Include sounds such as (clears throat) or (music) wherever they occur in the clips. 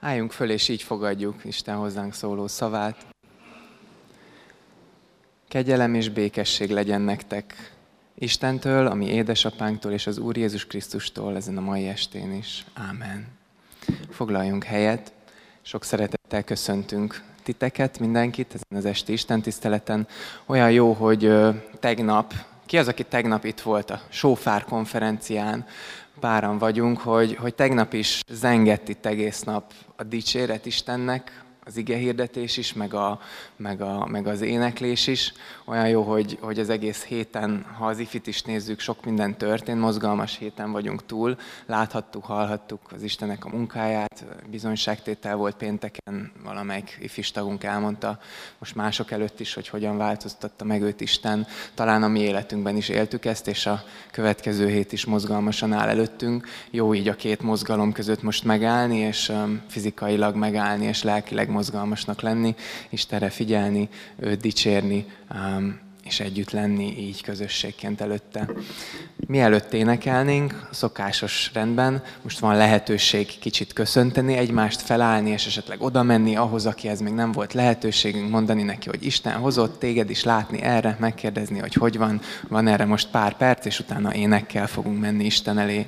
Álljunk föl, és így fogadjuk Isten hozzánk szóló szavát. Kegyelem és békesség legyen nektek Istentől, ami édesapánktól és az Úr Jézus Krisztustól ezen a mai estén is. Ámen. Foglaljunk helyet. Sok szeretettel köszöntünk titeket, mindenkit ezen az esti Isten tiszteleten. Olyan jó, hogy tegnap, ki az, aki tegnap itt volt a Sófár konferencián, páran vagyunk, hogy, hogy tegnap is zengett itt egész nap a dicséret Istennek, az ige hirdetés is, meg, a, meg, a, meg az éneklés is. Olyan jó, hogy, hogy az egész héten, ha az ifit is nézzük, sok minden történt, mozgalmas héten vagyunk túl. Láthattuk, hallhattuk az Istenek a munkáját, bizonyságtétel volt pénteken, valamelyik ifis tagunk elmondta, most mások előtt is, hogy hogyan változtatta meg őt Isten. Talán a mi életünkben is éltük ezt, és a következő hét is mozgalmasan áll előttünk. Jó így a két mozgalom között most megállni, és fizikailag megállni, és lelkileg mozgalmasnak lenni, Istenre figyelni, őt dicsérni, és együtt lenni így közösségként előtte. Mielőtt énekelnénk, szokásos rendben, most van lehetőség kicsit köszönteni, egymást felállni, és esetleg oda menni ahhoz, akihez még nem volt lehetőségünk, mondani neki, hogy Isten hozott téged is látni erre, megkérdezni, hogy hogy van, van erre most pár perc, és utána énekkel fogunk menni Isten elé.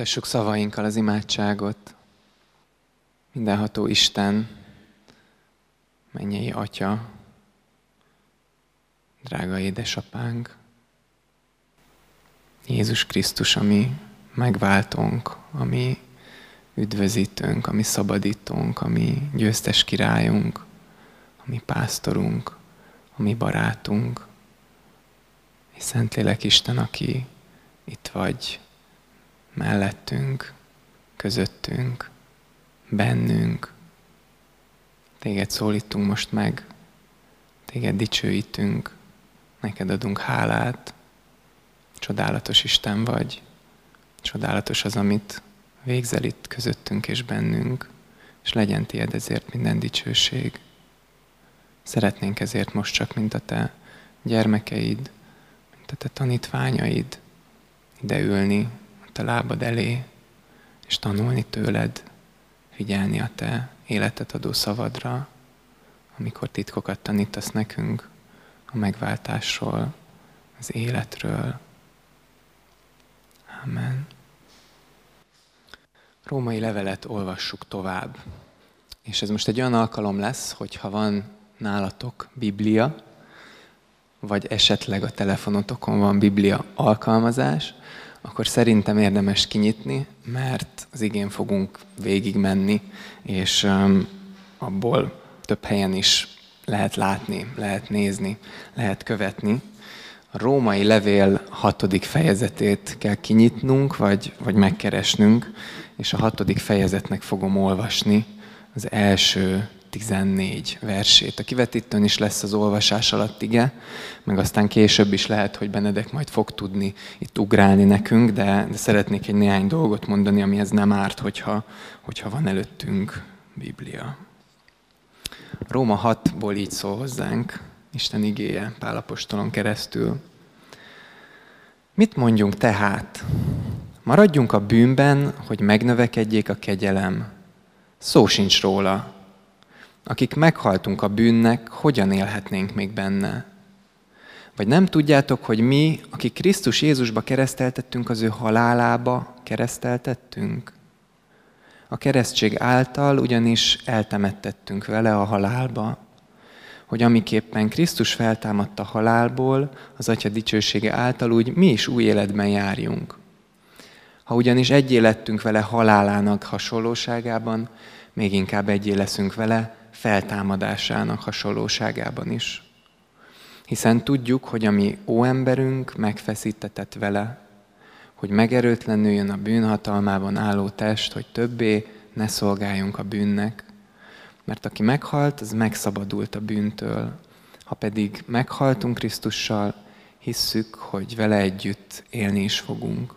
Folytassuk szavainkkal az imádságot. Mindenható Isten, mennyei Atya, drága édesapánk, Jézus Krisztus, ami megváltunk, ami üdvözítőnk, ami szabadítunk, ami győztes királyunk, ami pásztorunk, ami barátunk. És Szentlélek Isten, aki itt vagy mellettünk, közöttünk, bennünk. Téged szólítunk most meg, téged dicsőítünk, neked adunk hálát. Csodálatos Isten vagy, csodálatos az, amit végzel itt közöttünk és bennünk, és legyen tiéd ezért minden dicsőség. Szeretnénk ezért most csak, mint a te gyermekeid, mint a te tanítványaid, ideülni a lábad elé, és tanulni tőled, figyelni a te életet adó szavadra, amikor titkokat tanítasz nekünk a megváltásról, az életről. Amen. Római levelet olvassuk tovább. És ez most egy olyan alkalom lesz, hogyha van nálatok Biblia, vagy esetleg a telefonotokon van Biblia alkalmazás, akkor szerintem érdemes kinyitni, mert az igén fogunk végigmenni, és abból több helyen is lehet látni, lehet nézni, lehet követni. A római levél hatodik fejezetét kell kinyitnunk, vagy, vagy megkeresnünk, és a hatodik fejezetnek fogom olvasni az első 14 versét. A kivetítőn is lesz az olvasás alatt ige, meg aztán később is lehet, hogy Benedek majd fog tudni itt ugrálni nekünk, de, de szeretnék egy néhány dolgot mondani, amihez nem árt, hogyha, hogyha van előttünk Biblia. Róma 6-ból így szól hozzánk, Isten igéje Pálapostolon keresztül. Mit mondjunk tehát? Maradjunk a bűnben, hogy megnövekedjék a kegyelem. Szó sincs róla. Akik meghaltunk a bűnnek, hogyan élhetnénk még benne? Vagy nem tudjátok, hogy mi, akik Krisztus Jézusba kereszteltettünk, az ő halálába kereszteltettünk? A keresztség által ugyanis eltemettettünk vele a halálba, hogy amiképpen Krisztus feltámadt a halálból, az Atya dicsősége által úgy mi is új életben járjunk. Ha ugyanis egyé lettünk vele halálának hasonlóságában, még inkább egyé leszünk vele feltámadásának hasonlóságában is. Hiszen tudjuk, hogy a mi óemberünk megfeszítetett vele, hogy megerőtlenüljön a bűnhatalmában álló test, hogy többé ne szolgáljunk a bűnnek. Mert aki meghalt, az megszabadult a bűntől. Ha pedig meghaltunk Krisztussal, hisszük, hogy vele együtt élni is fogunk.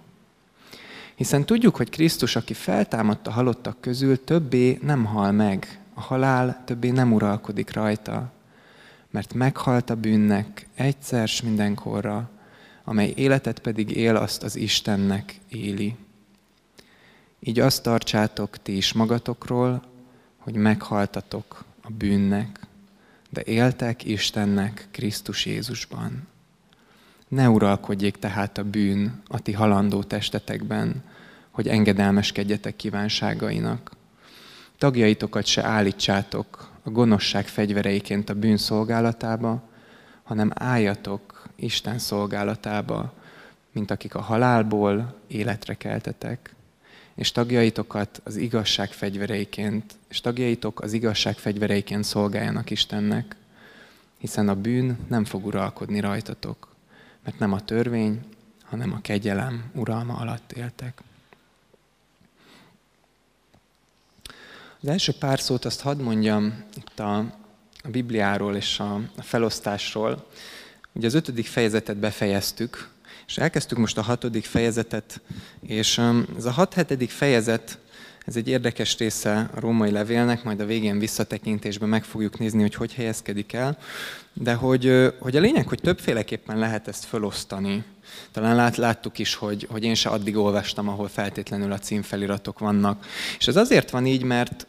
Hiszen tudjuk, hogy Krisztus, aki feltámadt a halottak közül, többé nem hal meg, a halál többé nem uralkodik rajta, mert meghalt a bűnnek egyszer s mindenkorra, amely életet pedig él, azt az Istennek éli. Így azt tartsátok ti is magatokról, hogy meghaltatok a bűnnek, de éltek Istennek Krisztus Jézusban. Ne uralkodjék tehát a bűn a ti halandó testetekben, hogy engedelmeskedjetek kívánságainak. Tagjaitokat se állítsátok a gonoszság fegyvereiként a bűn szolgálatába, hanem álljatok Isten szolgálatába, mint akik a halálból életre keltetek, és tagjaitokat az igazság fegyvereiként, és tagjaitok az igazság fegyvereiként szolgáljanak Istennek, hiszen a bűn nem fog uralkodni rajtatok, mert nem a törvény, hanem a kegyelem uralma alatt éltek. Az első pár szót azt hadd mondjam itt a, a Bibliáról és a, a felosztásról. Ugye az ötödik fejezetet befejeztük, és elkezdtük most a hatodik fejezetet, és um, ez a hat-hetedik fejezet, ez egy érdekes része a római levélnek, majd a végén visszatekintésben meg fogjuk nézni, hogy hogy helyezkedik el, de hogy, hogy a lényeg, hogy többféleképpen lehet ezt felosztani. Talán lát, láttuk is, hogy, hogy én se addig olvastam, ahol feltétlenül a címfeliratok vannak. És ez azért van így, mert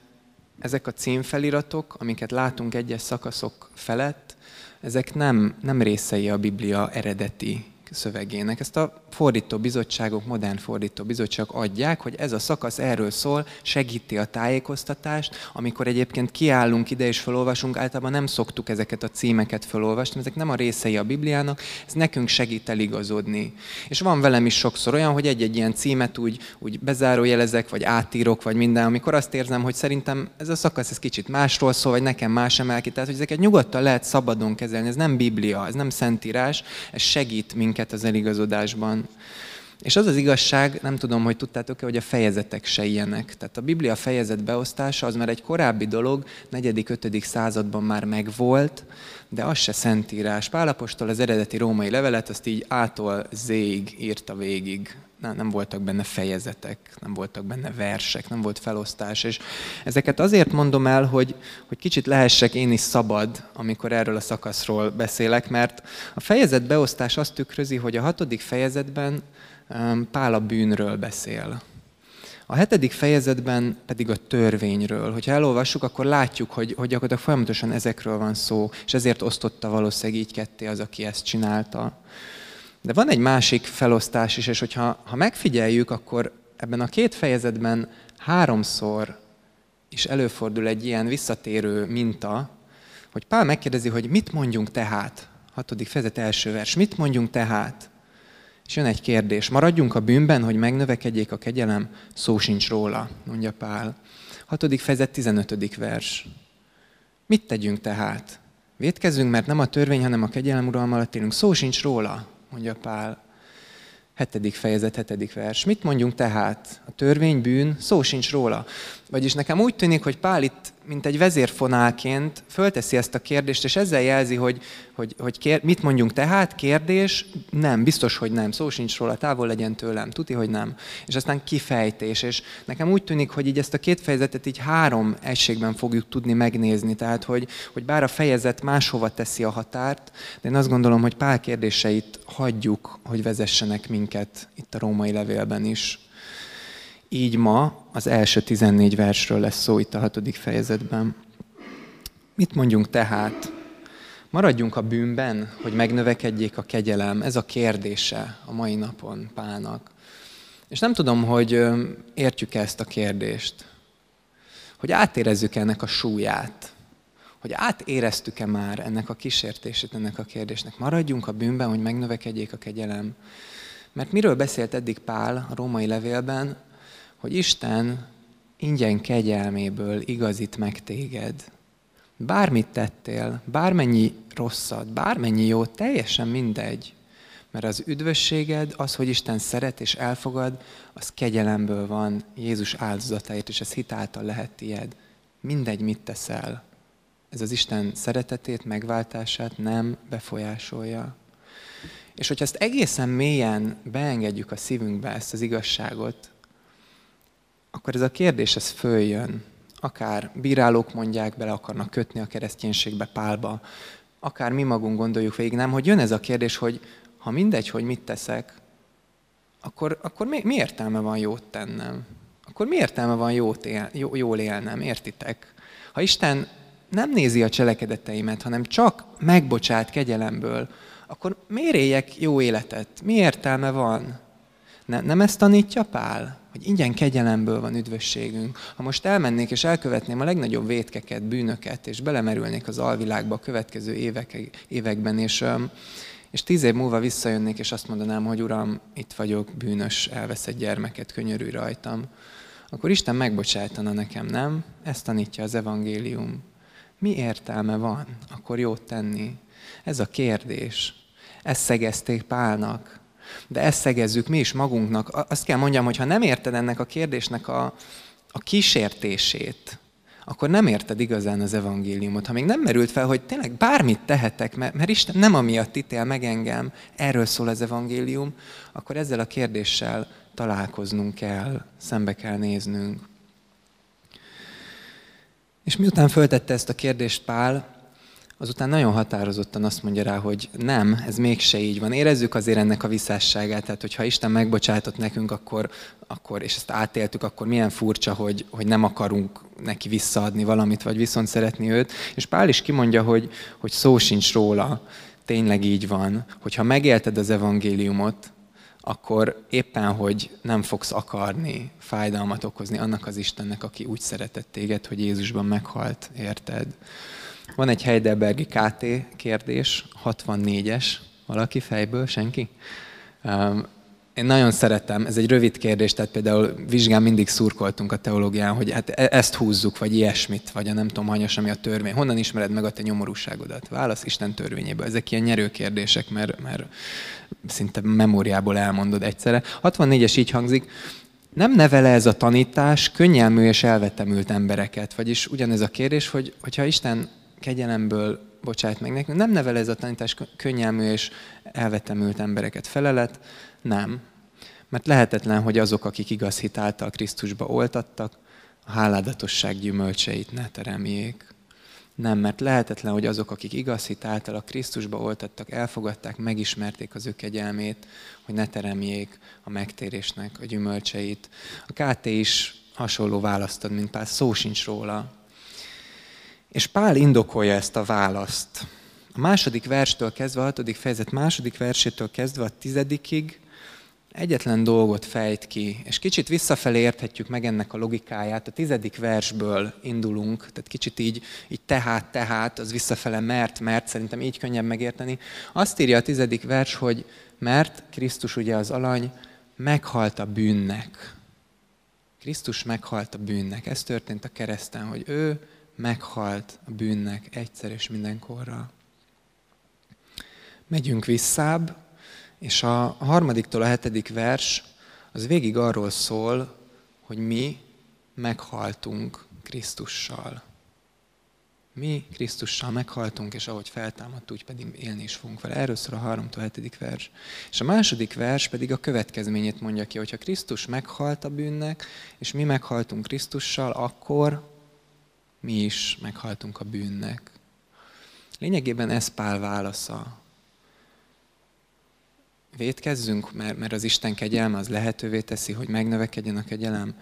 ezek a címfeliratok, amiket látunk egyes szakaszok felett, ezek nem, nem részei a Biblia eredeti szövegének. Ezt a fordító bizottságok, modern fordító bizottságok adják, hogy ez a szakasz erről szól, segíti a tájékoztatást. Amikor egyébként kiállunk ide és felolvasunk, általában nem szoktuk ezeket a címeket felolvasni, ezek nem a részei a Bibliának, ez nekünk segít eligazodni. És van velem is sokszor olyan, hogy egy-egy ilyen címet úgy, úgy bezárójelezek, vagy átírok, vagy minden, amikor azt érzem, hogy szerintem ez a szakasz ez kicsit másról szól, vagy nekem más emel ki. Tehát, hogy ezeket nyugodtan lehet szabadon kezelni. Ez nem Biblia, ez nem Szentírás, ez segít minket az eligazodásban. És az az igazság, nem tudom, hogy tudtátok-e, hogy a fejezetek se ilyenek. Tehát a Biblia fejezet beosztása az már egy korábbi dolog, 4.-5. században már megvolt, de az se szentírás. Pálapostól az eredeti római levelet azt így ától zéig írta végig. Nem voltak benne fejezetek, nem voltak benne versek, nem volt felosztás. És ezeket azért mondom el, hogy, hogy kicsit lehessek én is szabad, amikor erről a szakaszról beszélek, mert a fejezet beosztás azt tükrözi, hogy a hatodik fejezetben Pál a bűnről beszél. A hetedik fejezetben pedig a törvényről. Hogyha elolvassuk, akkor látjuk, hogy, hogy gyakorlatilag folyamatosan ezekről van szó, és ezért osztotta valószínűleg így ketté az, aki ezt csinálta. De van egy másik felosztás is, és hogyha ha megfigyeljük, akkor ebben a két fejezetben háromszor is előfordul egy ilyen visszatérő minta, hogy Pál megkérdezi, hogy mit mondjunk tehát? Hatodik fejezet első vers. Mit mondjunk tehát? És jön egy kérdés. Maradjunk a bűnben, hogy megnövekedjék a kegyelem? Szó sincs róla, mondja Pál. Hatodik fejezet, 15. vers. Mit tegyünk tehát? Védkezzünk, mert nem a törvény, hanem a kegyelem uralma alatt élünk. Szó sincs róla, mondja Pál. Hetedik fejezet, hetedik vers. Mit mondjunk tehát? A törvény, bűn, szó sincs róla. Vagyis nekem úgy tűnik, hogy Pál itt mint egy vezérfonálként fölteszi ezt a kérdést, és ezzel jelzi, hogy, hogy, hogy kér, mit mondjunk tehát, kérdés, nem, biztos, hogy nem, szó sincs róla, távol legyen tőlem, tuti, hogy nem. És aztán kifejtés, és nekem úgy tűnik, hogy így ezt a két fejezetet így három egységben fogjuk tudni megnézni, tehát hogy, hogy bár a fejezet máshova teszi a határt, de én azt gondolom, hogy Pál kérdéseit hagyjuk, hogy vezessenek minket itt a római levélben is. Így ma az első 14 versről lesz szó itt a hatodik fejezetben. Mit mondjunk tehát? Maradjunk a bűnben, hogy megnövekedjék a kegyelem? Ez a kérdése a mai napon Pálnak. És nem tudom, hogy értjük ezt a kérdést. Hogy átérezzük ennek a súlyát. Hogy átéreztük-e már ennek a kísértését, ennek a kérdésnek. Maradjunk a bűnben, hogy megnövekedjék a kegyelem. Mert miről beszélt eddig Pál a római levélben? Hogy Isten ingyen kegyelméből igazít meg téged. Bármit tettél, bármennyi rosszat, bármennyi jót, teljesen mindegy. Mert az üdvösséged, az, hogy Isten szeret és elfogad, az kegyelemből van Jézus áldozatáért, és ez hitáltal lehet tied. Mindegy, mit teszel. Ez az Isten szeretetét, megváltását nem befolyásolja. És hogyha ezt egészen mélyen beengedjük a szívünkbe, ezt az igazságot, akkor ez a kérdés, ez följön. Akár bírálók mondják, bele akarnak kötni a kereszténységbe, pálba, akár mi magunk gondoljuk végig, nem, hogy jön ez a kérdés, hogy ha mindegy, hogy mit teszek, akkor, akkor mi, mi értelme van jót tennem? Akkor mi értelme van jót él, jó, jól élnem, értitek? Ha Isten nem nézi a cselekedeteimet, hanem csak megbocsát kegyelemből, akkor miért éljek jó életet? Mi értelme van? Ne, nem ezt tanítja Pál? Hogy ingyen kegyelemből van üdvösségünk. Ha most elmennék és elkövetném a legnagyobb vétkeket, bűnöket, és belemerülnék az alvilágba a következő évek, években, és, és tíz év múlva visszajönnék, és azt mondanám, hogy Uram, itt vagyok, bűnös, elveszett gyermeket, könyörülj rajtam, akkor Isten megbocsátana nekem, nem? Ezt tanítja az evangélium. Mi értelme van akkor jót tenni? Ez a kérdés. Ezt szegezték Pálnak de ezt szegezzük mi is magunknak. Azt kell mondjam, hogy ha nem érted ennek a kérdésnek a, a kísértését, akkor nem érted igazán az evangéliumot. Ha még nem merült fel, hogy tényleg bármit tehetek, mert, mert Isten nem amiatt ítél meg engem, erről szól az evangélium, akkor ezzel a kérdéssel találkoznunk kell, szembe kell néznünk. És miután föltette ezt a kérdést Pál, azután nagyon határozottan azt mondja rá, hogy nem, ez mégse így van. Érezzük azért ennek a visszásságát, tehát hogyha Isten megbocsátott nekünk, akkor, akkor és ezt átéltük, akkor milyen furcsa, hogy, hogy nem akarunk neki visszaadni valamit, vagy viszont szeretni őt. És Pál is kimondja, hogy, hogy szó sincs róla, tényleg így van, hogyha megélted az evangéliumot, akkor éppen, hogy nem fogsz akarni fájdalmat okozni annak az Istennek, aki úgy szeretett téged, hogy Jézusban meghalt, érted? Van egy Heidelbergi KT kérdés, 64-es, valaki fejből, senki? Én nagyon szeretem, ez egy rövid kérdés, tehát például vizsgán mindig szurkoltunk a teológián, hogy hát e- ezt húzzuk, vagy ilyesmit, vagy a nem tudom, hanyas, ami a törvény. Honnan ismered meg a te nyomorúságodat? Válasz Isten törvényéből. Ezek ilyen nyerő kérdések, mert, mert szinte memóriából elmondod egyszerre. 64-es így hangzik, nem nevele ez a tanítás könnyelmű és elvetemült embereket? Vagyis ugyanez a kérdés, hogy hogyha Isten kegyelemből bocsát meg nekünk, nem nevele ez a tanítás könnyelmű és elvetemült embereket felelet, nem. Mert lehetetlen, hogy azok, akik igaz hit által Krisztusba oltattak, a háládatosság gyümölcseit ne teremjék. Nem, mert lehetetlen, hogy azok, akik igaz hit által a Krisztusba oltattak, elfogadták, megismerték az ő kegyelmét, hogy ne teremjék a megtérésnek a gyümölcseit. A KT is hasonló választad, mint Pál, szó sincs róla. És Pál indokolja ezt a választ. A második verstől kezdve, a hatodik fejezet második versétől kezdve a tizedikig egyetlen dolgot fejt ki, és kicsit visszafelé érthetjük meg ennek a logikáját. A tizedik versből indulunk, tehát kicsit így, így tehát, tehát, az visszafele mert, mert, szerintem így könnyebb megérteni. Azt írja a tizedik vers, hogy mert Krisztus ugye az alany meghalt a bűnnek. Krisztus meghalt a bűnnek. Ez történt a kereszten, hogy ő meghalt a bűnnek egyszer és mindenkorra. Megyünk visszább, és a harmadiktól a hetedik vers az végig arról szól, hogy mi meghaltunk Krisztussal. Mi Krisztussal meghaltunk, és ahogy feltámadt, úgy pedig élni is fogunk vele. Erről szól a 3 hetedik vers. És a második vers pedig a következményét mondja ki, hogyha Krisztus meghalt a bűnnek, és mi meghaltunk Krisztussal, akkor mi is meghaltunk a bűnnek. Lényegében ez Pál válasza védkezzünk, mert, mert az Isten kegyelme az lehetővé teszi, hogy megnövekedjen a kegyelem?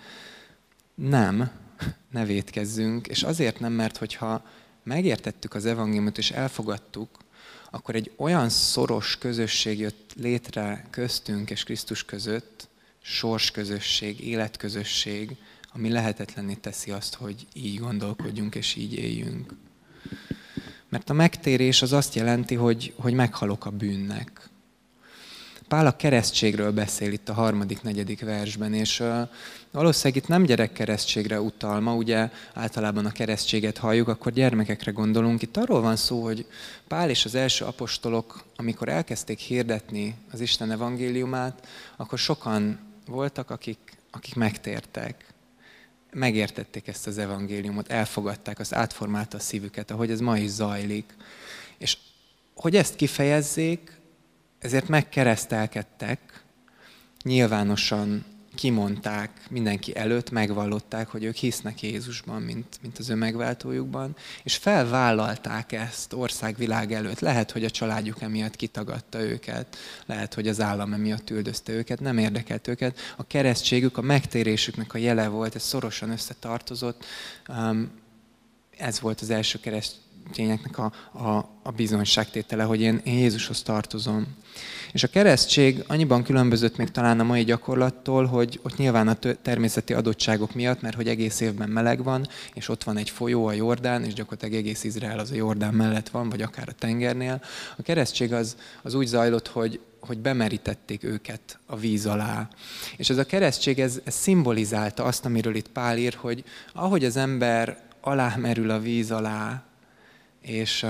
Nem, ne védkezzünk, és azért nem, mert hogyha megértettük az evangéliumot és elfogadtuk, akkor egy olyan szoros közösség jött létre köztünk és Krisztus között, sorsközösség, életközösség, ami lehetetlenné teszi azt, hogy így gondolkodjunk és így éljünk. Mert a megtérés az azt jelenti, hogy, hogy meghalok a bűnnek. Pál a keresztségről beszél itt a harmadik, negyedik versben, és uh, valószínűleg itt nem gyerekkeresztségre utal, ma ugye általában a keresztséget halljuk, akkor gyermekekre gondolunk. Itt arról van szó, hogy Pál és az első apostolok, amikor elkezdték hirdetni az Isten evangéliumát, akkor sokan voltak, akik, akik megtértek. Megértették ezt az evangéliumot, elfogadták, az átformálta a szívüket, ahogy ez ma is zajlik. És hogy ezt kifejezzék, ezért megkeresztelkedtek, nyilvánosan kimondták mindenki előtt, megvallották, hogy ők hisznek Jézusban, mint, mint az ő megváltójukban, és felvállalták ezt országvilág előtt. Lehet, hogy a családjuk emiatt kitagadta őket, lehet, hogy az állam emiatt üldözte őket, nem érdekelt őket. A keresztségük, a megtérésüknek a jele volt, ez szorosan összetartozott. Um, ez volt az első kereszt, tényeknek a, a, a bizonyságtétele, hogy én, én Jézushoz tartozom. És a keresztség annyiban különbözött még talán a mai gyakorlattól, hogy ott nyilván a természeti adottságok miatt, mert hogy egész évben meleg van, és ott van egy folyó, a Jordán, és gyakorlatilag egész Izrael az a Jordán mellett van, vagy akár a tengernél. A keresztség az, az úgy zajlott, hogy, hogy bemerítették őket a víz alá. És ez a keresztség, ez, ez szimbolizálta azt, amiről itt Pál ír, hogy ahogy az ember alá merül a víz alá, és,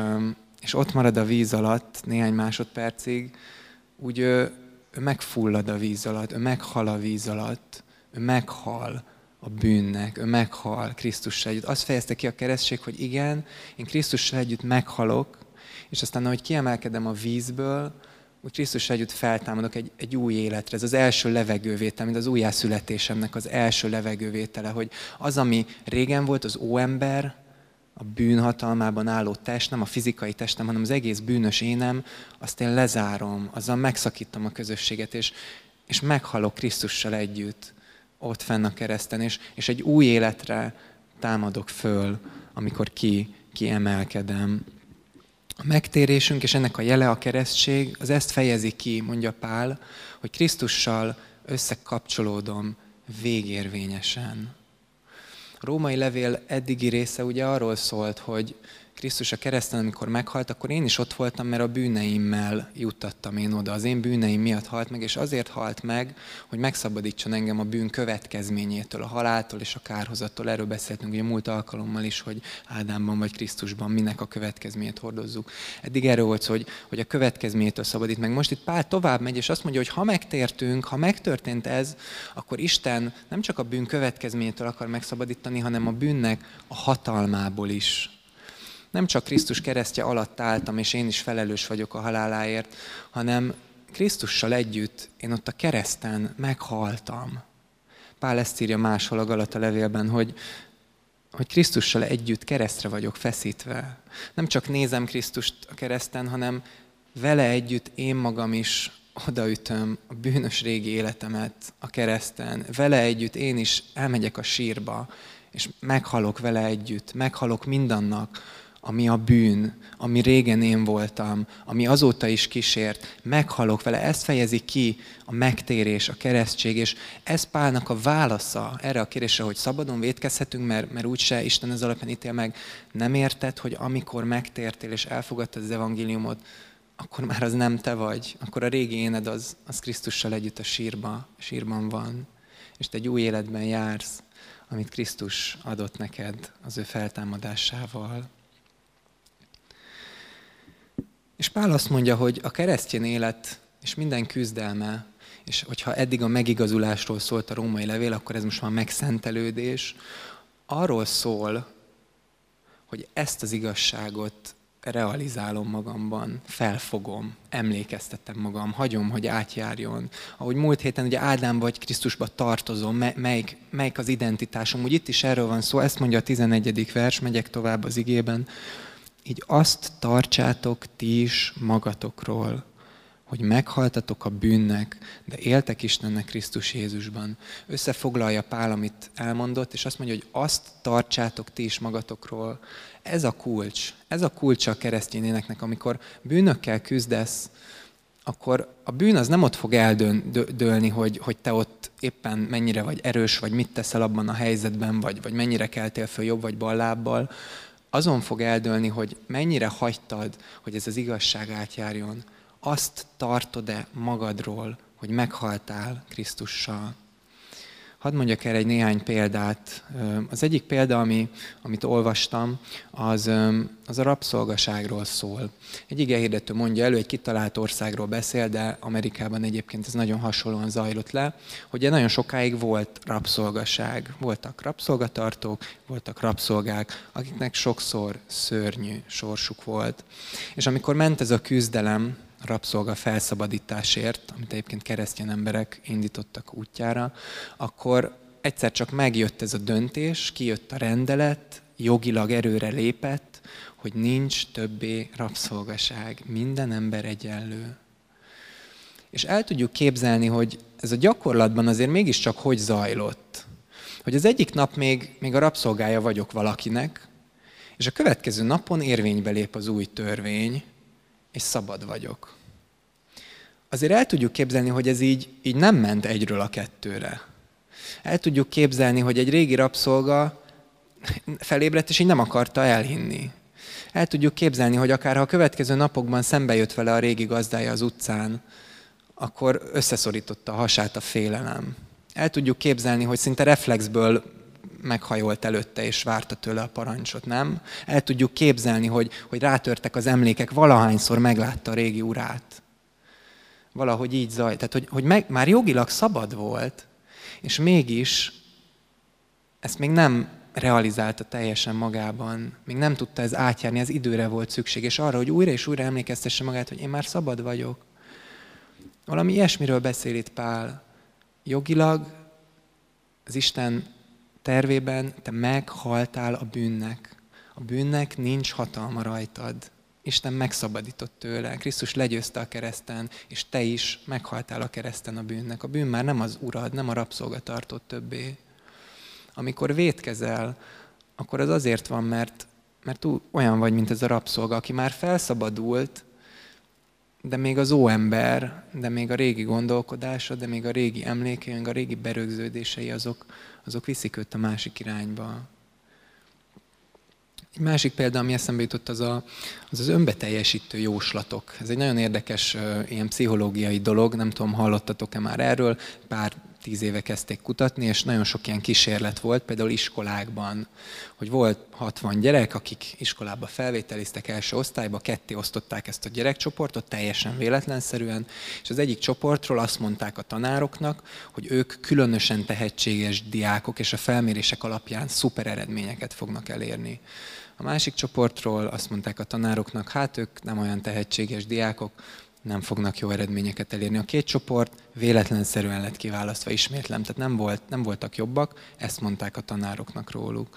és ott marad a víz alatt néhány másodpercig, úgy ő, ő megfullad a víz alatt, ő meghal a víz alatt, ő meghal a bűnnek, ő meghal Krisztussal együtt. Azt fejezte ki a keresztség, hogy igen, én Krisztussal együtt meghalok, és aztán, ahogy kiemelkedem a vízből, úgy Krisztussal együtt feltámadok egy, egy új életre. Ez az első levegővétel, mint az újjászületésemnek az első levegővétele, hogy az, ami régen volt, az óember, a bűnhatalmában álló test, nem a fizikai testem, hanem az egész bűnös énem, azt én lezárom, azzal megszakítom a közösséget, és, és meghalok Krisztussal együtt ott fenn a kereszten, és, és egy új életre támadok föl, amikor ki, ki emelkedem. A megtérésünk és ennek a jele a keresztség, az ezt fejezi ki, mondja Pál, hogy Krisztussal összekapcsolódom végérvényesen. Római levél eddigi része ugye arról szólt, hogy Krisztus a kereszten, amikor meghalt, akkor én is ott voltam, mert a bűneimmel juttattam én oda. Az én bűneim miatt halt meg, és azért halt meg, hogy megszabadítson engem a bűn következményétől, a haláltól és a kárhozattól. Erről beszéltünk ugye múlt alkalommal is, hogy Ádámban vagy Krisztusban minek a következményét hordozzuk. Eddig erről volt szó, hogy, hogy a következményétől szabadít meg. Most itt Pál tovább megy, és azt mondja, hogy ha megtértünk, ha megtörtént ez, akkor Isten nem csak a bűn következményétől akar megszabadítani, hanem a bűnnek a hatalmából is nem csak Krisztus keresztje alatt álltam, és én is felelős vagyok a haláláért, hanem Krisztussal együtt én ott a kereszten meghaltam. Pál ezt írja máshol a Galata levélben, hogy, hogy Krisztussal együtt keresztre vagyok feszítve. Nem csak nézem Krisztust a kereszten, hanem vele együtt én magam is odaütöm a bűnös régi életemet a kereszten. Vele együtt én is elmegyek a sírba, és meghalok vele együtt, meghalok mindannak, ami a bűn, ami régen én voltam, ami azóta is kísért, meghalok vele. Ezt fejezi ki a megtérés, a keresztség, és ez Pálnak a válasza erre a kérdésre, hogy szabadon védkezhetünk, mert, mert úgyse Isten ez alapján ítél meg. Nem érted, hogy amikor megtértél és elfogadtad az evangéliumot, akkor már az nem te vagy, akkor a régi éned az, az Krisztussal együtt a sírba, sírban van, és te egy új életben jársz, amit Krisztus adott neked az ő feltámadásával. És Pál azt mondja, hogy a keresztény élet és minden küzdelme, és hogyha eddig a megigazulásról szólt a római levél, akkor ez most már megszentelődés, arról szól, hogy ezt az igazságot realizálom magamban, felfogom, emlékeztetem magam, hagyom, hogy átjárjon. Ahogy múlt héten ugye Ádám vagy Krisztusba tartozom, melyik, melyik az identitásom. Úgy itt is erről van szó, ezt mondja a 11. vers, megyek tovább az igében, így azt tartsátok ti is magatokról, hogy meghaltatok a bűnnek, de éltek Istennek Krisztus Jézusban. Összefoglalja Pál, amit elmondott, és azt mondja, hogy azt tartsátok ti is magatokról. Ez a kulcs. Ez a kulcsa a keresztény éneknek, amikor bűnökkel küzdesz, akkor a bűn az nem ott fog eldőlni, hogy, hogy te ott éppen mennyire vagy erős, vagy mit teszel abban a helyzetben, vagy, vagy mennyire keltél föl jobb vagy bal lábbal, azon fog eldőlni, hogy mennyire hagytad, hogy ez az igazság átjárjon. Azt tartod-e magadról, hogy meghaltál Krisztussal? Hadd mondjak el egy néhány példát. Az egyik példa, ami, amit olvastam, az, az a rabszolgaságról szól. Egy igehirdető mondja elő, egy kitalált országról beszél, de Amerikában egyébként ez nagyon hasonlóan zajlott le, hogy nagyon sokáig volt rabszolgaság. Voltak rabszolgatartók, voltak rabszolgák, akiknek sokszor szörnyű sorsuk volt. És amikor ment ez a küzdelem, rabszolga felszabadításért, amit egyébként keresztény emberek indítottak útjára, akkor egyszer csak megjött ez a döntés, kijött a rendelet, jogilag erőre lépett, hogy nincs többé rabszolgaság, minden ember egyenlő. És el tudjuk képzelni, hogy ez a gyakorlatban azért mégiscsak hogy zajlott. Hogy az egyik nap még, még a rabszolgája vagyok valakinek, és a következő napon érvénybe lép az új törvény, és szabad vagyok. Azért el tudjuk képzelni, hogy ez így, így nem ment egyről a kettőre. El tudjuk képzelni, hogy egy régi rabszolga felébredt, és így nem akarta elhinni. El tudjuk képzelni, hogy akár ha a következő napokban szembe jött vele a régi gazdája az utcán, akkor összeszorította a hasát a félelem. El tudjuk képzelni, hogy szinte reflexből meghajolt előtte, és várta tőle a parancsot, nem? El tudjuk képzelni, hogy, hogy rátörtek az emlékek, valahányszor meglátta a régi urát. Valahogy így zaj. Tehát, hogy, hogy meg, már jogilag szabad volt, és mégis ezt még nem realizálta teljesen magában, még nem tudta ez átjárni, ez időre volt szükség, és arra, hogy újra és újra emlékeztesse magát, hogy én már szabad vagyok. Valami ilyesmiről beszél itt Pál. Jogilag az Isten tervében te meghaltál a bűnnek. A bűnnek nincs hatalma rajtad. Isten megszabadított tőle. Krisztus legyőzte a kereszten, és te is meghaltál a kereszten a bűnnek. A bűn már nem az urad, nem a rabszolga tartott többé. Amikor vétkezel, akkor az azért van, mert mert olyan vagy, mint ez a rabszolga, aki már felszabadult, de még az óember, de még a régi gondolkodása, de még a régi emlékei, a régi berögződései, azok, azok viszik őt a másik irányba. Egy másik példa, ami eszembe jutott, az a, az, az önbeteljesítő jóslatok. Ez egy nagyon érdekes uh, ilyen pszichológiai dolog, nem tudom, hallottatok-e már erről, pár tíz éve kezdték kutatni, és nagyon sok ilyen kísérlet volt, például iskolákban, hogy volt 60 gyerek, akik iskolába felvételiztek első osztályba, ketté osztották ezt a gyerekcsoportot, teljesen véletlenszerűen, és az egyik csoportról azt mondták a tanároknak, hogy ők különösen tehetséges diákok, és a felmérések alapján szuper eredményeket fognak elérni. A másik csoportról azt mondták a tanároknak, hát ők nem olyan tehetséges diákok, nem fognak jó eredményeket elérni. A két csoport véletlenszerűen lett kiválasztva, ismétlem, tehát nem, volt, nem voltak jobbak, ezt mondták a tanároknak róluk.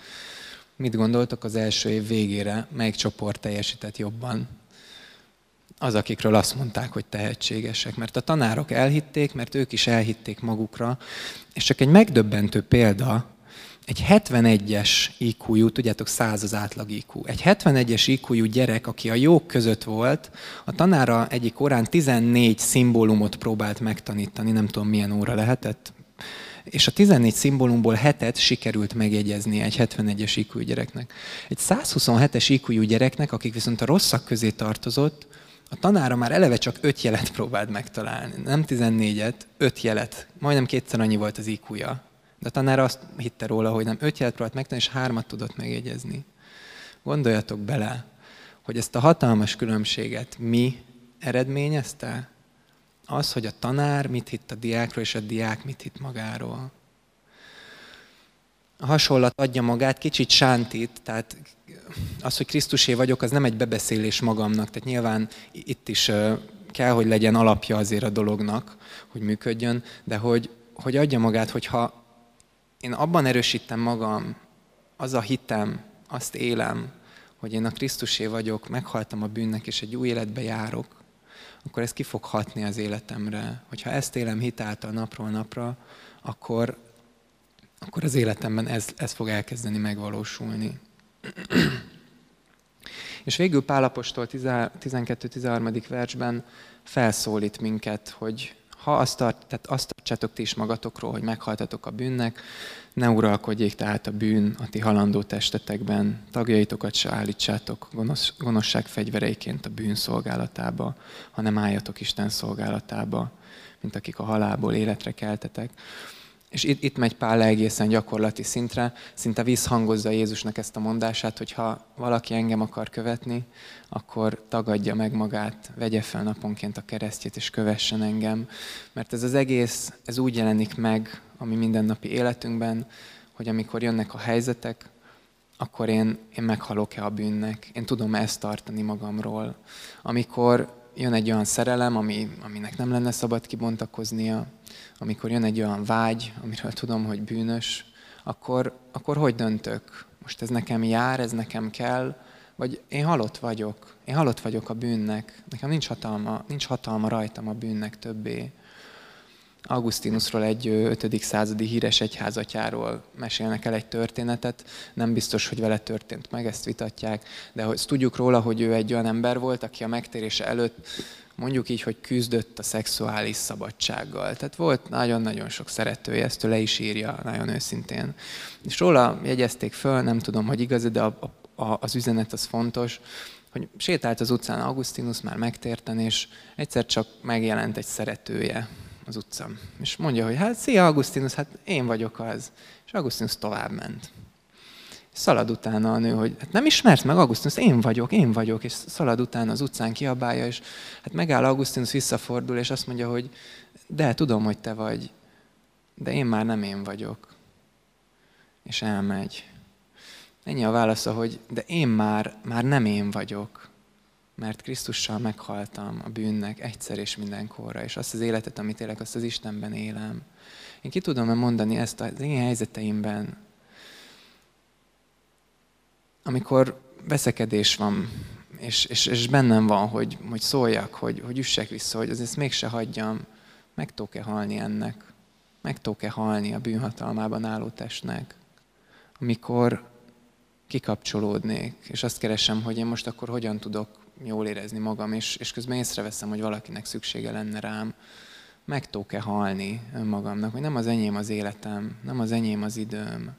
Mit gondoltok az első év végére, melyik csoport teljesített jobban? Az, akikről azt mondták, hogy tehetségesek. Mert a tanárok elhitték, mert ők is elhitték magukra. És csak egy megdöbbentő példa, egy 71-es IQ-jú, tudjátok, 100 az átlag IQ. Egy 71-es IQ-jú gyerek, aki a jók között volt, a tanára egyik órán 14 szimbólumot próbált megtanítani, nem tudom milyen óra lehetett, és a 14 szimbólumból hetet sikerült megjegyezni egy 71-es IQ gyereknek. Egy 127-es IQ gyereknek, akik viszont a rosszak közé tartozott, a tanára már eleve csak 5 jelet (laughs) próbált megtalálni. Nem 14-et, 5 jelet. Majdnem kétszer annyi volt az IQ-ja. De a tanár azt hitte róla, hogy nem öt jelet próbált megtanulni, és hármat tudott megjegyezni. Gondoljatok bele, hogy ezt a hatalmas különbséget mi eredményezte? Az, hogy a tanár mit hitt a diákról, és a diák mit hitt magáról. A hasonlat adja magát, kicsit sántít, tehát az, hogy Krisztusé vagyok, az nem egy bebeszélés magamnak, tehát nyilván itt is kell, hogy legyen alapja azért a dolognak, hogy működjön, de hogy, hogy adja magát, hogyha én abban erősítem magam, az a hitem, azt élem, hogy én a Krisztusé vagyok, meghaltam a bűnnek, és egy új életbe járok, akkor ez ki fog hatni az életemre. Hogyha ezt élem hitáltal napról napra, akkor, akkor az életemben ez, ez fog elkezdeni megvalósulni. (clears throat) És végül Pálapostól 12-13. versben felszólít minket, hogy ha azt, tart, tehát azt tartsátok ti is magatokról, hogy meghaltatok a bűnnek, ne uralkodjék tehát a bűn a ti halandó testetekben, tagjaitokat se állítsátok gonosz, gonoszság fegyvereiként a bűn szolgálatába, hanem álljatok Isten szolgálatába, mint akik a halálból életre keltetek. És itt, itt megy Pál egészen gyakorlati szintre, szinte visszhangozza Jézusnak ezt a mondását, hogy ha valaki engem akar követni, akkor tagadja meg magát, vegye fel naponként a keresztjét, és kövessen engem. Mert ez az egész, ez úgy jelenik meg a mi mindennapi életünkben, hogy amikor jönnek a helyzetek, akkor én, én meghalok-e a bűnnek? Én tudom ezt tartani magamról? Amikor jön egy olyan szerelem, ami, aminek nem lenne szabad kibontakoznia, amikor jön egy olyan vágy, amiről tudom, hogy bűnös, akkor, akkor hogy döntök? Most ez nekem jár, ez nekem kell, vagy én halott vagyok, én halott vagyok a bűnnek, nekem nincs hatalma, nincs hatalma rajtam a bűnnek többé. Augustinusról egy 5. századi híres egyházatyáról mesélnek el egy történetet. Nem biztos, hogy vele történt meg, ezt vitatják, de hogy tudjuk róla, hogy ő egy olyan ember volt, aki a megtérése előtt mondjuk így, hogy küzdött a szexuális szabadsággal. Tehát volt nagyon-nagyon sok szeretője, ezt ő le is írja nagyon őszintén. És róla jegyezték föl, nem tudom, hogy igaz, de a, a, az üzenet az fontos, hogy sétált az utcán Augustinus már megtérten, és egyszer csak megjelent egy szeretője az utcán. És mondja, hogy hát szia Augustinus, hát én vagyok az. És Augustinus tovább ment. Szalad utána a nő, hogy hát nem ismersz meg Augustinus, én vagyok, én vagyok, és szalad utána az utcán kiabálja, és hát megáll Augustinus, visszafordul, és azt mondja, hogy de tudom, hogy te vagy, de én már nem én vagyok. És elmegy. Ennyi a válasza, hogy de én már, már nem én vagyok mert Krisztussal meghaltam a bűnnek egyszer és mindenkorra, és azt az életet, amit élek, azt az Istenben élem. Én ki tudom-e mondani ezt az én helyzeteimben, amikor veszekedés van, és, és, és bennem van, hogy, hogy szóljak, hogy, hogy üssek vissza, hogy azért mégse hagyjam, meg tudok-e halni ennek? Meg tudok-e halni a bűnhatalmában álló testnek? Amikor, kikapcsolódnék, és azt keresem, hogy én most akkor hogyan tudok jól érezni magam, és, és közben észreveszem, hogy valakinek szüksége lenne rám, meg tudok-e halni önmagamnak, hogy nem az enyém az életem, nem az enyém az időm.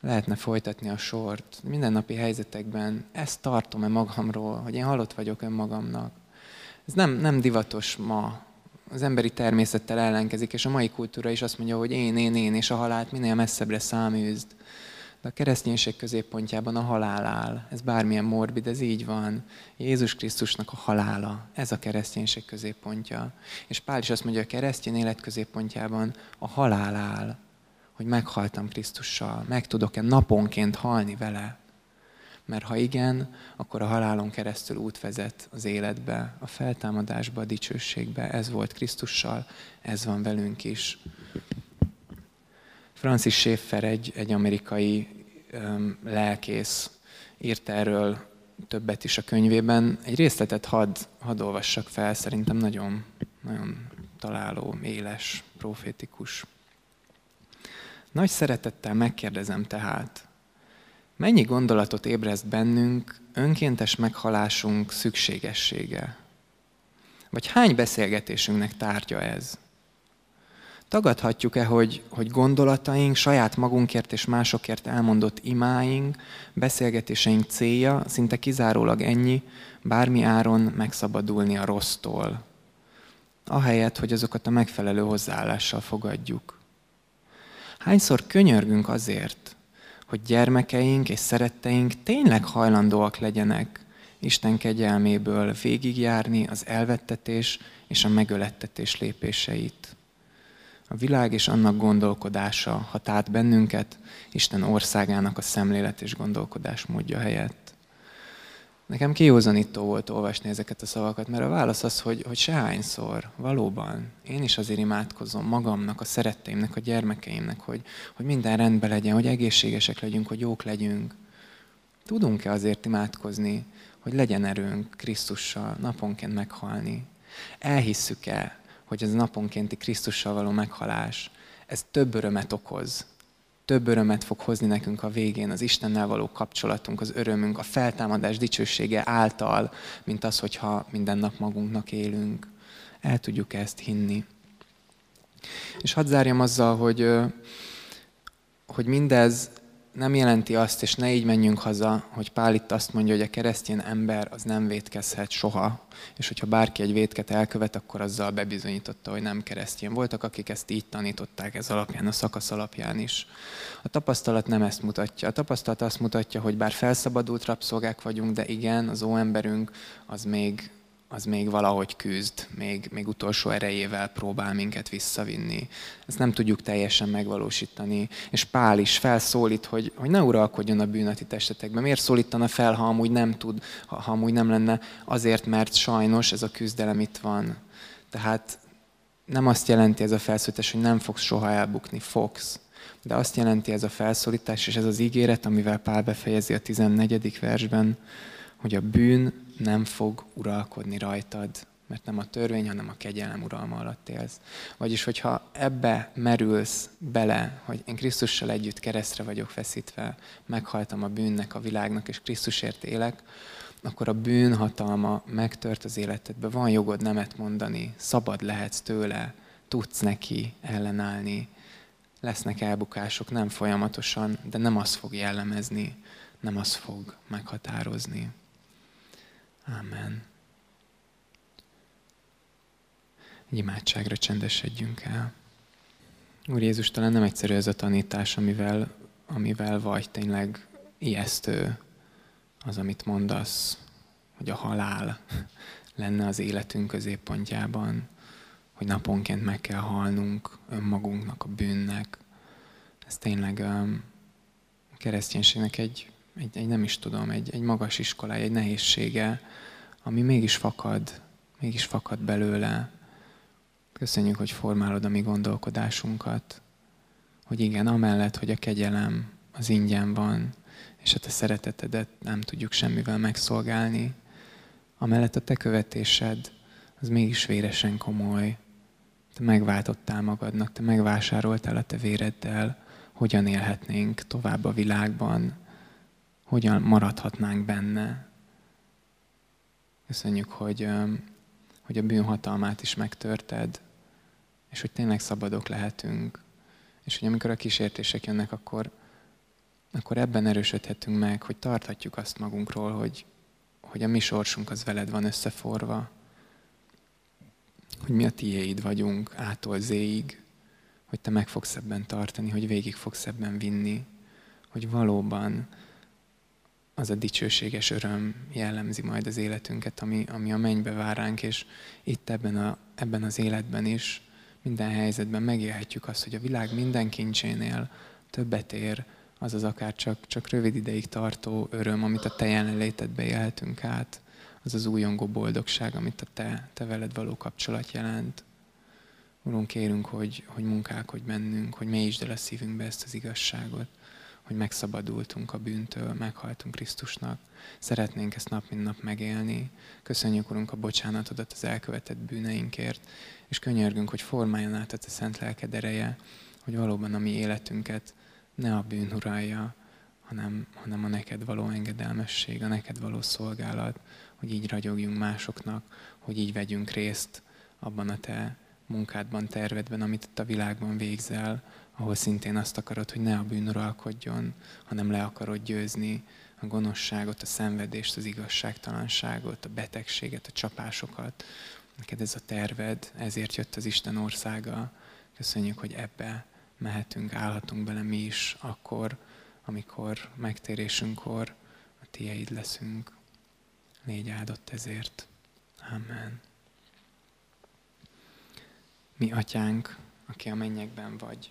Lehetne folytatni a sort. Mindennapi helyzetekben ezt tartom-e magamról, hogy én halott vagyok önmagamnak. Ez nem, nem divatos ma. Az emberi természettel ellenkezik, és a mai kultúra is azt mondja, hogy én, én, én, és a halált minél messzebbre száműzd. A kereszténység középpontjában a halál áll. Ez bármilyen morbid, ez így van. Jézus Krisztusnak a halála, ez a kereszténység középpontja. És Pál is azt mondja, a keresztény élet középpontjában a halál áll, hogy meghaltam Krisztussal, meg tudok-e naponként halni vele. Mert ha igen, akkor a halálon keresztül út vezet az életbe, a feltámadásba, a dicsőségbe. Ez volt Krisztussal, ez van velünk is. Francis Schaeffer, egy, egy amerikai lelkész, írt erről többet is a könyvében. Egy részletet hadd, hadd olvassak fel, szerintem nagyon, nagyon találó, éles, profétikus. Nagy szeretettel megkérdezem tehát, mennyi gondolatot ébreszt bennünk önkéntes meghalásunk szükségessége? Vagy hány beszélgetésünknek tárgya ez? Tagadhatjuk-e, hogy, hogy gondolataink, saját magunkért és másokért elmondott imáink, beszélgetéseink célja szinte kizárólag ennyi, bármi áron megszabadulni a rossztól, ahelyett, hogy azokat a megfelelő hozzáállással fogadjuk. Hányszor könyörgünk azért, hogy gyermekeink és szeretteink tényleg hajlandóak legyenek Isten kegyelméből végigjárni az elvettetés és a megölettetés lépéseit. A világ és annak gondolkodása hat át bennünket Isten országának a szemlélet és gondolkodás módja helyett. Nekem kiózanító volt olvasni ezeket a szavakat, mert a válasz az, hogy, hogy sehányszor, valóban, én is azért imádkozom magamnak, a szeretteimnek, a gyermekeimnek, hogy, hogy minden rendben legyen, hogy egészségesek legyünk, hogy jók legyünk. Tudunk-e azért imádkozni, hogy legyen erőnk Krisztussal naponként meghalni? Elhisszük-e, hogy ez naponkénti Krisztussal való meghalás, ez több örömet okoz. Több örömet fog hozni nekünk a végén az Istennel való kapcsolatunk, az örömünk, a feltámadás dicsősége által, mint az, hogyha minden nap magunknak élünk. El tudjuk ezt hinni. És hadd zárjam azzal, hogy, hogy mindez nem jelenti azt, és ne így menjünk haza, hogy Pál itt azt mondja, hogy a keresztény ember az nem vétkezhet soha, és hogyha bárki egy vétket elkövet, akkor azzal bebizonyította, hogy nem keresztény. Voltak, akik ezt így tanították ez alapján, a szakasz alapján is. A tapasztalat nem ezt mutatja. A tapasztalat azt mutatja, hogy bár felszabadult rabszolgák vagyunk, de igen, az óemberünk az még, az még valahogy küzd, még, még utolsó erejével próbál minket visszavinni. Ezt nem tudjuk teljesen megvalósítani. És Pál is felszólít, hogy, hogy ne uralkodjon a bűnati testetekben. Miért szólítana fel, ha amúgy nem tud, ha, ha amúgy nem lenne? Azért, mert sajnos ez a küzdelem itt van. Tehát nem azt jelenti ez a felszólítás, hogy nem fogsz soha elbukni, fogsz. De azt jelenti ez a felszólítás, és ez az ígéret, amivel Pál befejezi a 14. versben, hogy a bűn nem fog uralkodni rajtad, mert nem a törvény, hanem a kegyelem uralma alatt élsz. Vagyis, hogyha ebbe merülsz bele, hogy én Krisztussal együtt keresztre vagyok feszítve, meghaltam a bűnnek, a világnak, és Krisztusért élek, akkor a bűn hatalma megtört az életedbe. Van jogod nemet mondani, szabad lehetsz tőle, tudsz neki ellenállni. Lesznek elbukások, nem folyamatosan, de nem az fog jellemezni, nem az fog meghatározni. Amen. Egy imádságra csendesedjünk el. Úr Jézus, talán nem egyszerű ez a tanítás, amivel, amivel vagy tényleg ijesztő az, amit mondasz, hogy a halál lenne az életünk középpontjában, hogy naponként meg kell halnunk önmagunknak, a bűnnek. Ez tényleg um, a kereszténységnek egy, egy, egy nem is tudom, egy, egy magas iskolája, egy nehézsége, ami mégis fakad, mégis fakad belőle. Köszönjük, hogy formálod a mi gondolkodásunkat, hogy igen, amellett, hogy a kegyelem az ingyen van, és a te szeretetedet nem tudjuk semmivel megszolgálni, amellett a te követésed az mégis véresen komoly. Te megváltottál magadnak, te megvásároltál a te véreddel, hogyan élhetnénk tovább a világban, hogyan maradhatnánk benne. Köszönjük, hogy, hogy a bűnhatalmát is megtörted, és hogy tényleg szabadok lehetünk. És hogy amikor a kísértések jönnek, akkor, akkor ebben erősödhetünk meg, hogy tarthatjuk azt magunkról, hogy, hogy a mi sorsunk az veled van összeforva, hogy mi a tiéid vagyunk ától zéig, hogy te meg fogsz ebben tartani, hogy végig fogsz ebben vinni, hogy valóban az a dicsőséges öröm jellemzi majd az életünket, ami, ami a mennybe vár ránk, és itt ebben, a, ebben az életben is, minden helyzetben megélhetjük azt, hogy a világ minden kincsénél többet ér, az az akár csak, csak rövid ideig tartó öröm, amit a te jelenlétedbe élhetünk át, az az újongó boldogság, amit a te, te veled való kapcsolat jelent. Urunk, kérünk, hogy, hogy munkálkodj bennünk, hogy mélyítsd el a szívünkbe ezt az igazságot, hogy megszabadultunk a bűntől, meghaltunk Krisztusnak. Szeretnénk ezt nap mint nap megélni. Köszönjük, Urunk, a bocsánatodat az elkövetett bűneinkért, és könyörgünk, hogy formáljon át a szent lelked ereje, hogy valóban a mi életünket ne a bűn uralja, hanem, hanem a neked való engedelmesség, a neked való szolgálat, hogy így ragyogjunk másoknak, hogy így vegyünk részt abban a te munkádban, tervedben, amit itt a világban végzel, ahol szintén azt akarod, hogy ne a bűn uralkodjon, hanem le akarod győzni a gonoszságot, a szenvedést, az igazságtalanságot, a betegséget, a csapásokat. Neked ez a terved, ezért jött az Isten országa. Köszönjük, hogy ebbe mehetünk, állhatunk bele mi is akkor, amikor megtérésünkkor a tieid leszünk. Légy áldott ezért. Amen. Mi atyánk, aki a mennyekben vagy,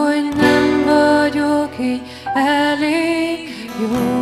hogy nem vagyok így elég jó.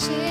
share.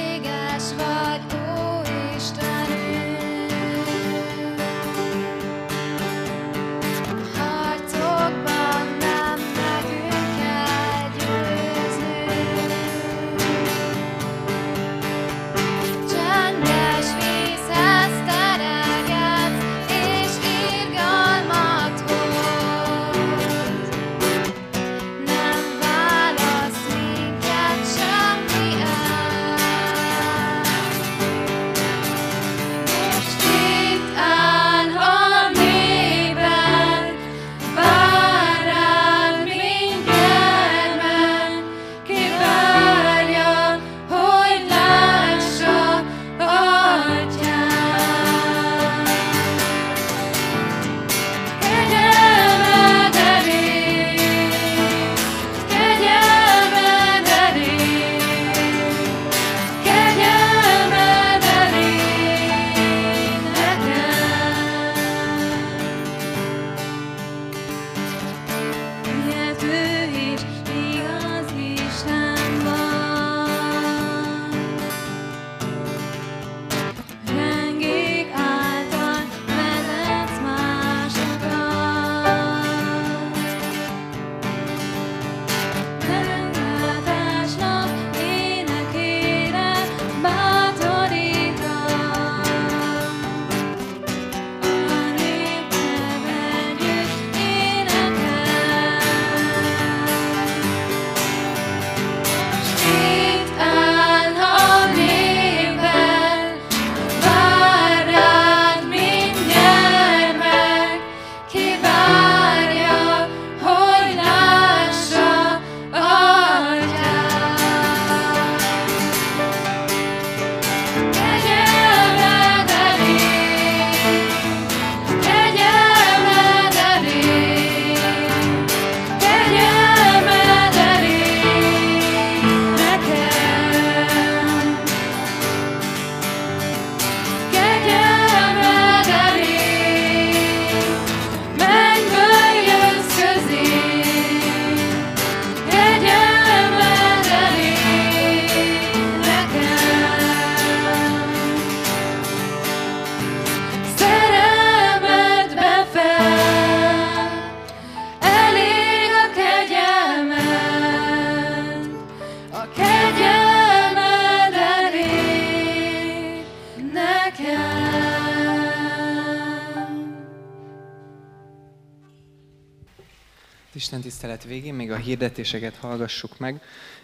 Hirdetéseket hallgassuk meg.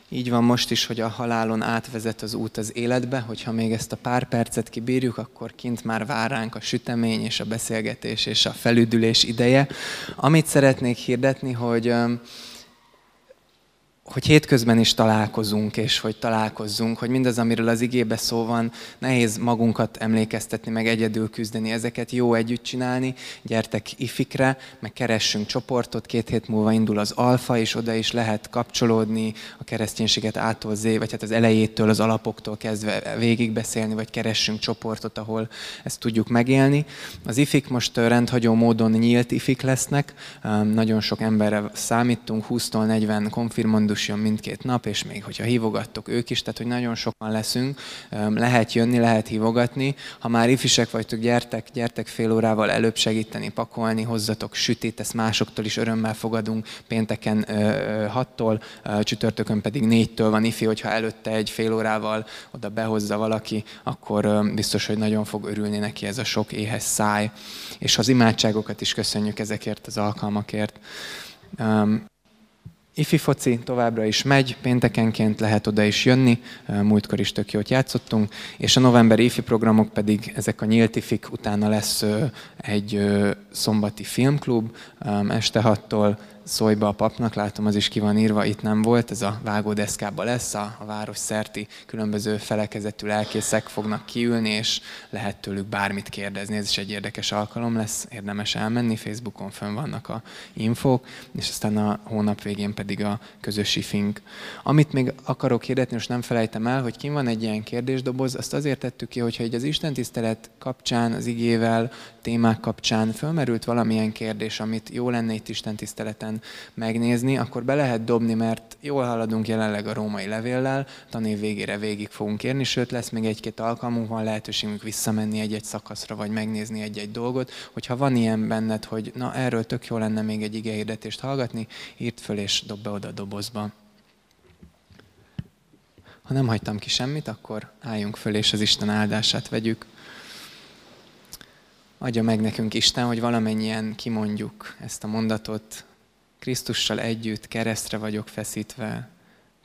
Így van most is, hogy a halálon átvezet az út az életbe, hogyha még ezt a pár percet kibírjuk, akkor kint már vár ránk a sütemény és a beszélgetés és a felüdülés ideje. Amit szeretnék hirdetni, hogy hogy hétközben is találkozunk, és hogy találkozzunk, hogy mindaz, amiről az igébe szó van, nehéz magunkat emlékeztetni, meg egyedül küzdeni, ezeket jó együtt csinálni, gyertek ifikre, meg keressünk csoportot, két hét múlva indul az alfa, és oda is lehet kapcsolódni a kereszténységet ától vagy hát az elejétől, az alapoktól kezdve végigbeszélni, vagy keressünk csoportot, ahol ezt tudjuk megélni. Az ifik most rendhagyó módon nyílt ifik lesznek, nagyon sok emberre számítunk, 20-tól 40 konfirmandus Jézus jön mindkét nap, és még hogyha hívogattok ők is, tehát hogy nagyon sokan leszünk, lehet jönni, lehet hívogatni. Ha már ifisek vagytok, gyertek, gyertek fél órával előbb segíteni, pakolni, hozzatok sütét, ezt másoktól is örömmel fogadunk, pénteken 6-tól, csütörtökön pedig 4-től van ifi, hogyha előtte egy fél órával oda behozza valaki, akkor biztos, hogy nagyon fog örülni neki ez a sok éhes száj. És az imádságokat is köszönjük ezekért az alkalmakért. Ifi foci továbbra is megy, péntekenként lehet oda is jönni, múltkor is tök jót játszottunk, és a novemberi ifi programok pedig ezek a nyílt ifik, utána lesz egy szombati filmklub, este 6-tól szólj be a papnak, látom az is ki van írva, itt nem volt, ez a vágódeszkába lesz, a, a város szerti különböző felekezetű lelkészek fognak kiülni, és lehet tőlük bármit kérdezni, ez is egy érdekes alkalom lesz, érdemes elmenni, Facebookon fönn vannak a infók, és aztán a hónap végén pedig a közös ifink. Amit még akarok hirdetni, most nem felejtem el, hogy kim van egy ilyen kérdésdoboz, azt azért tettük ki, hogyha egy az Isten tisztelet kapcsán, az igével, témák kapcsán fölmerült valamilyen kérdés, amit jó lenne itt Isten tiszteleten megnézni, akkor be lehet dobni, mert jól haladunk jelenleg a római levéllel, tanév végére végig fogunk érni, sőt lesz még egy-két alkalmunk, van lehetőségünk visszamenni egy-egy szakaszra, vagy megnézni egy-egy dolgot. Hogyha van ilyen benned, hogy na erről tök jó lenne még egy igehirdetést hallgatni, írd föl és dob be oda a dobozba. Ha nem hagytam ki semmit, akkor álljunk föl, és az Isten áldását vegyük. Adja meg nekünk Isten, hogy valamennyien kimondjuk ezt a mondatot, Krisztussal együtt keresztre vagyok feszítve,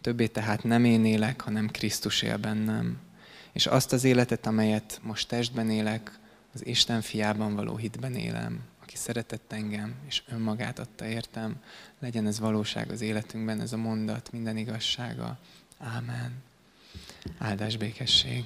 többé tehát nem én élek, hanem Krisztus él bennem. És azt az életet, amelyet most testben élek, az Isten fiában való hitben élem, aki szeretett engem, és önmagát adta értem, legyen ez valóság az életünkben, ez a mondat, minden igazsága. Ámen. Áldás békesség.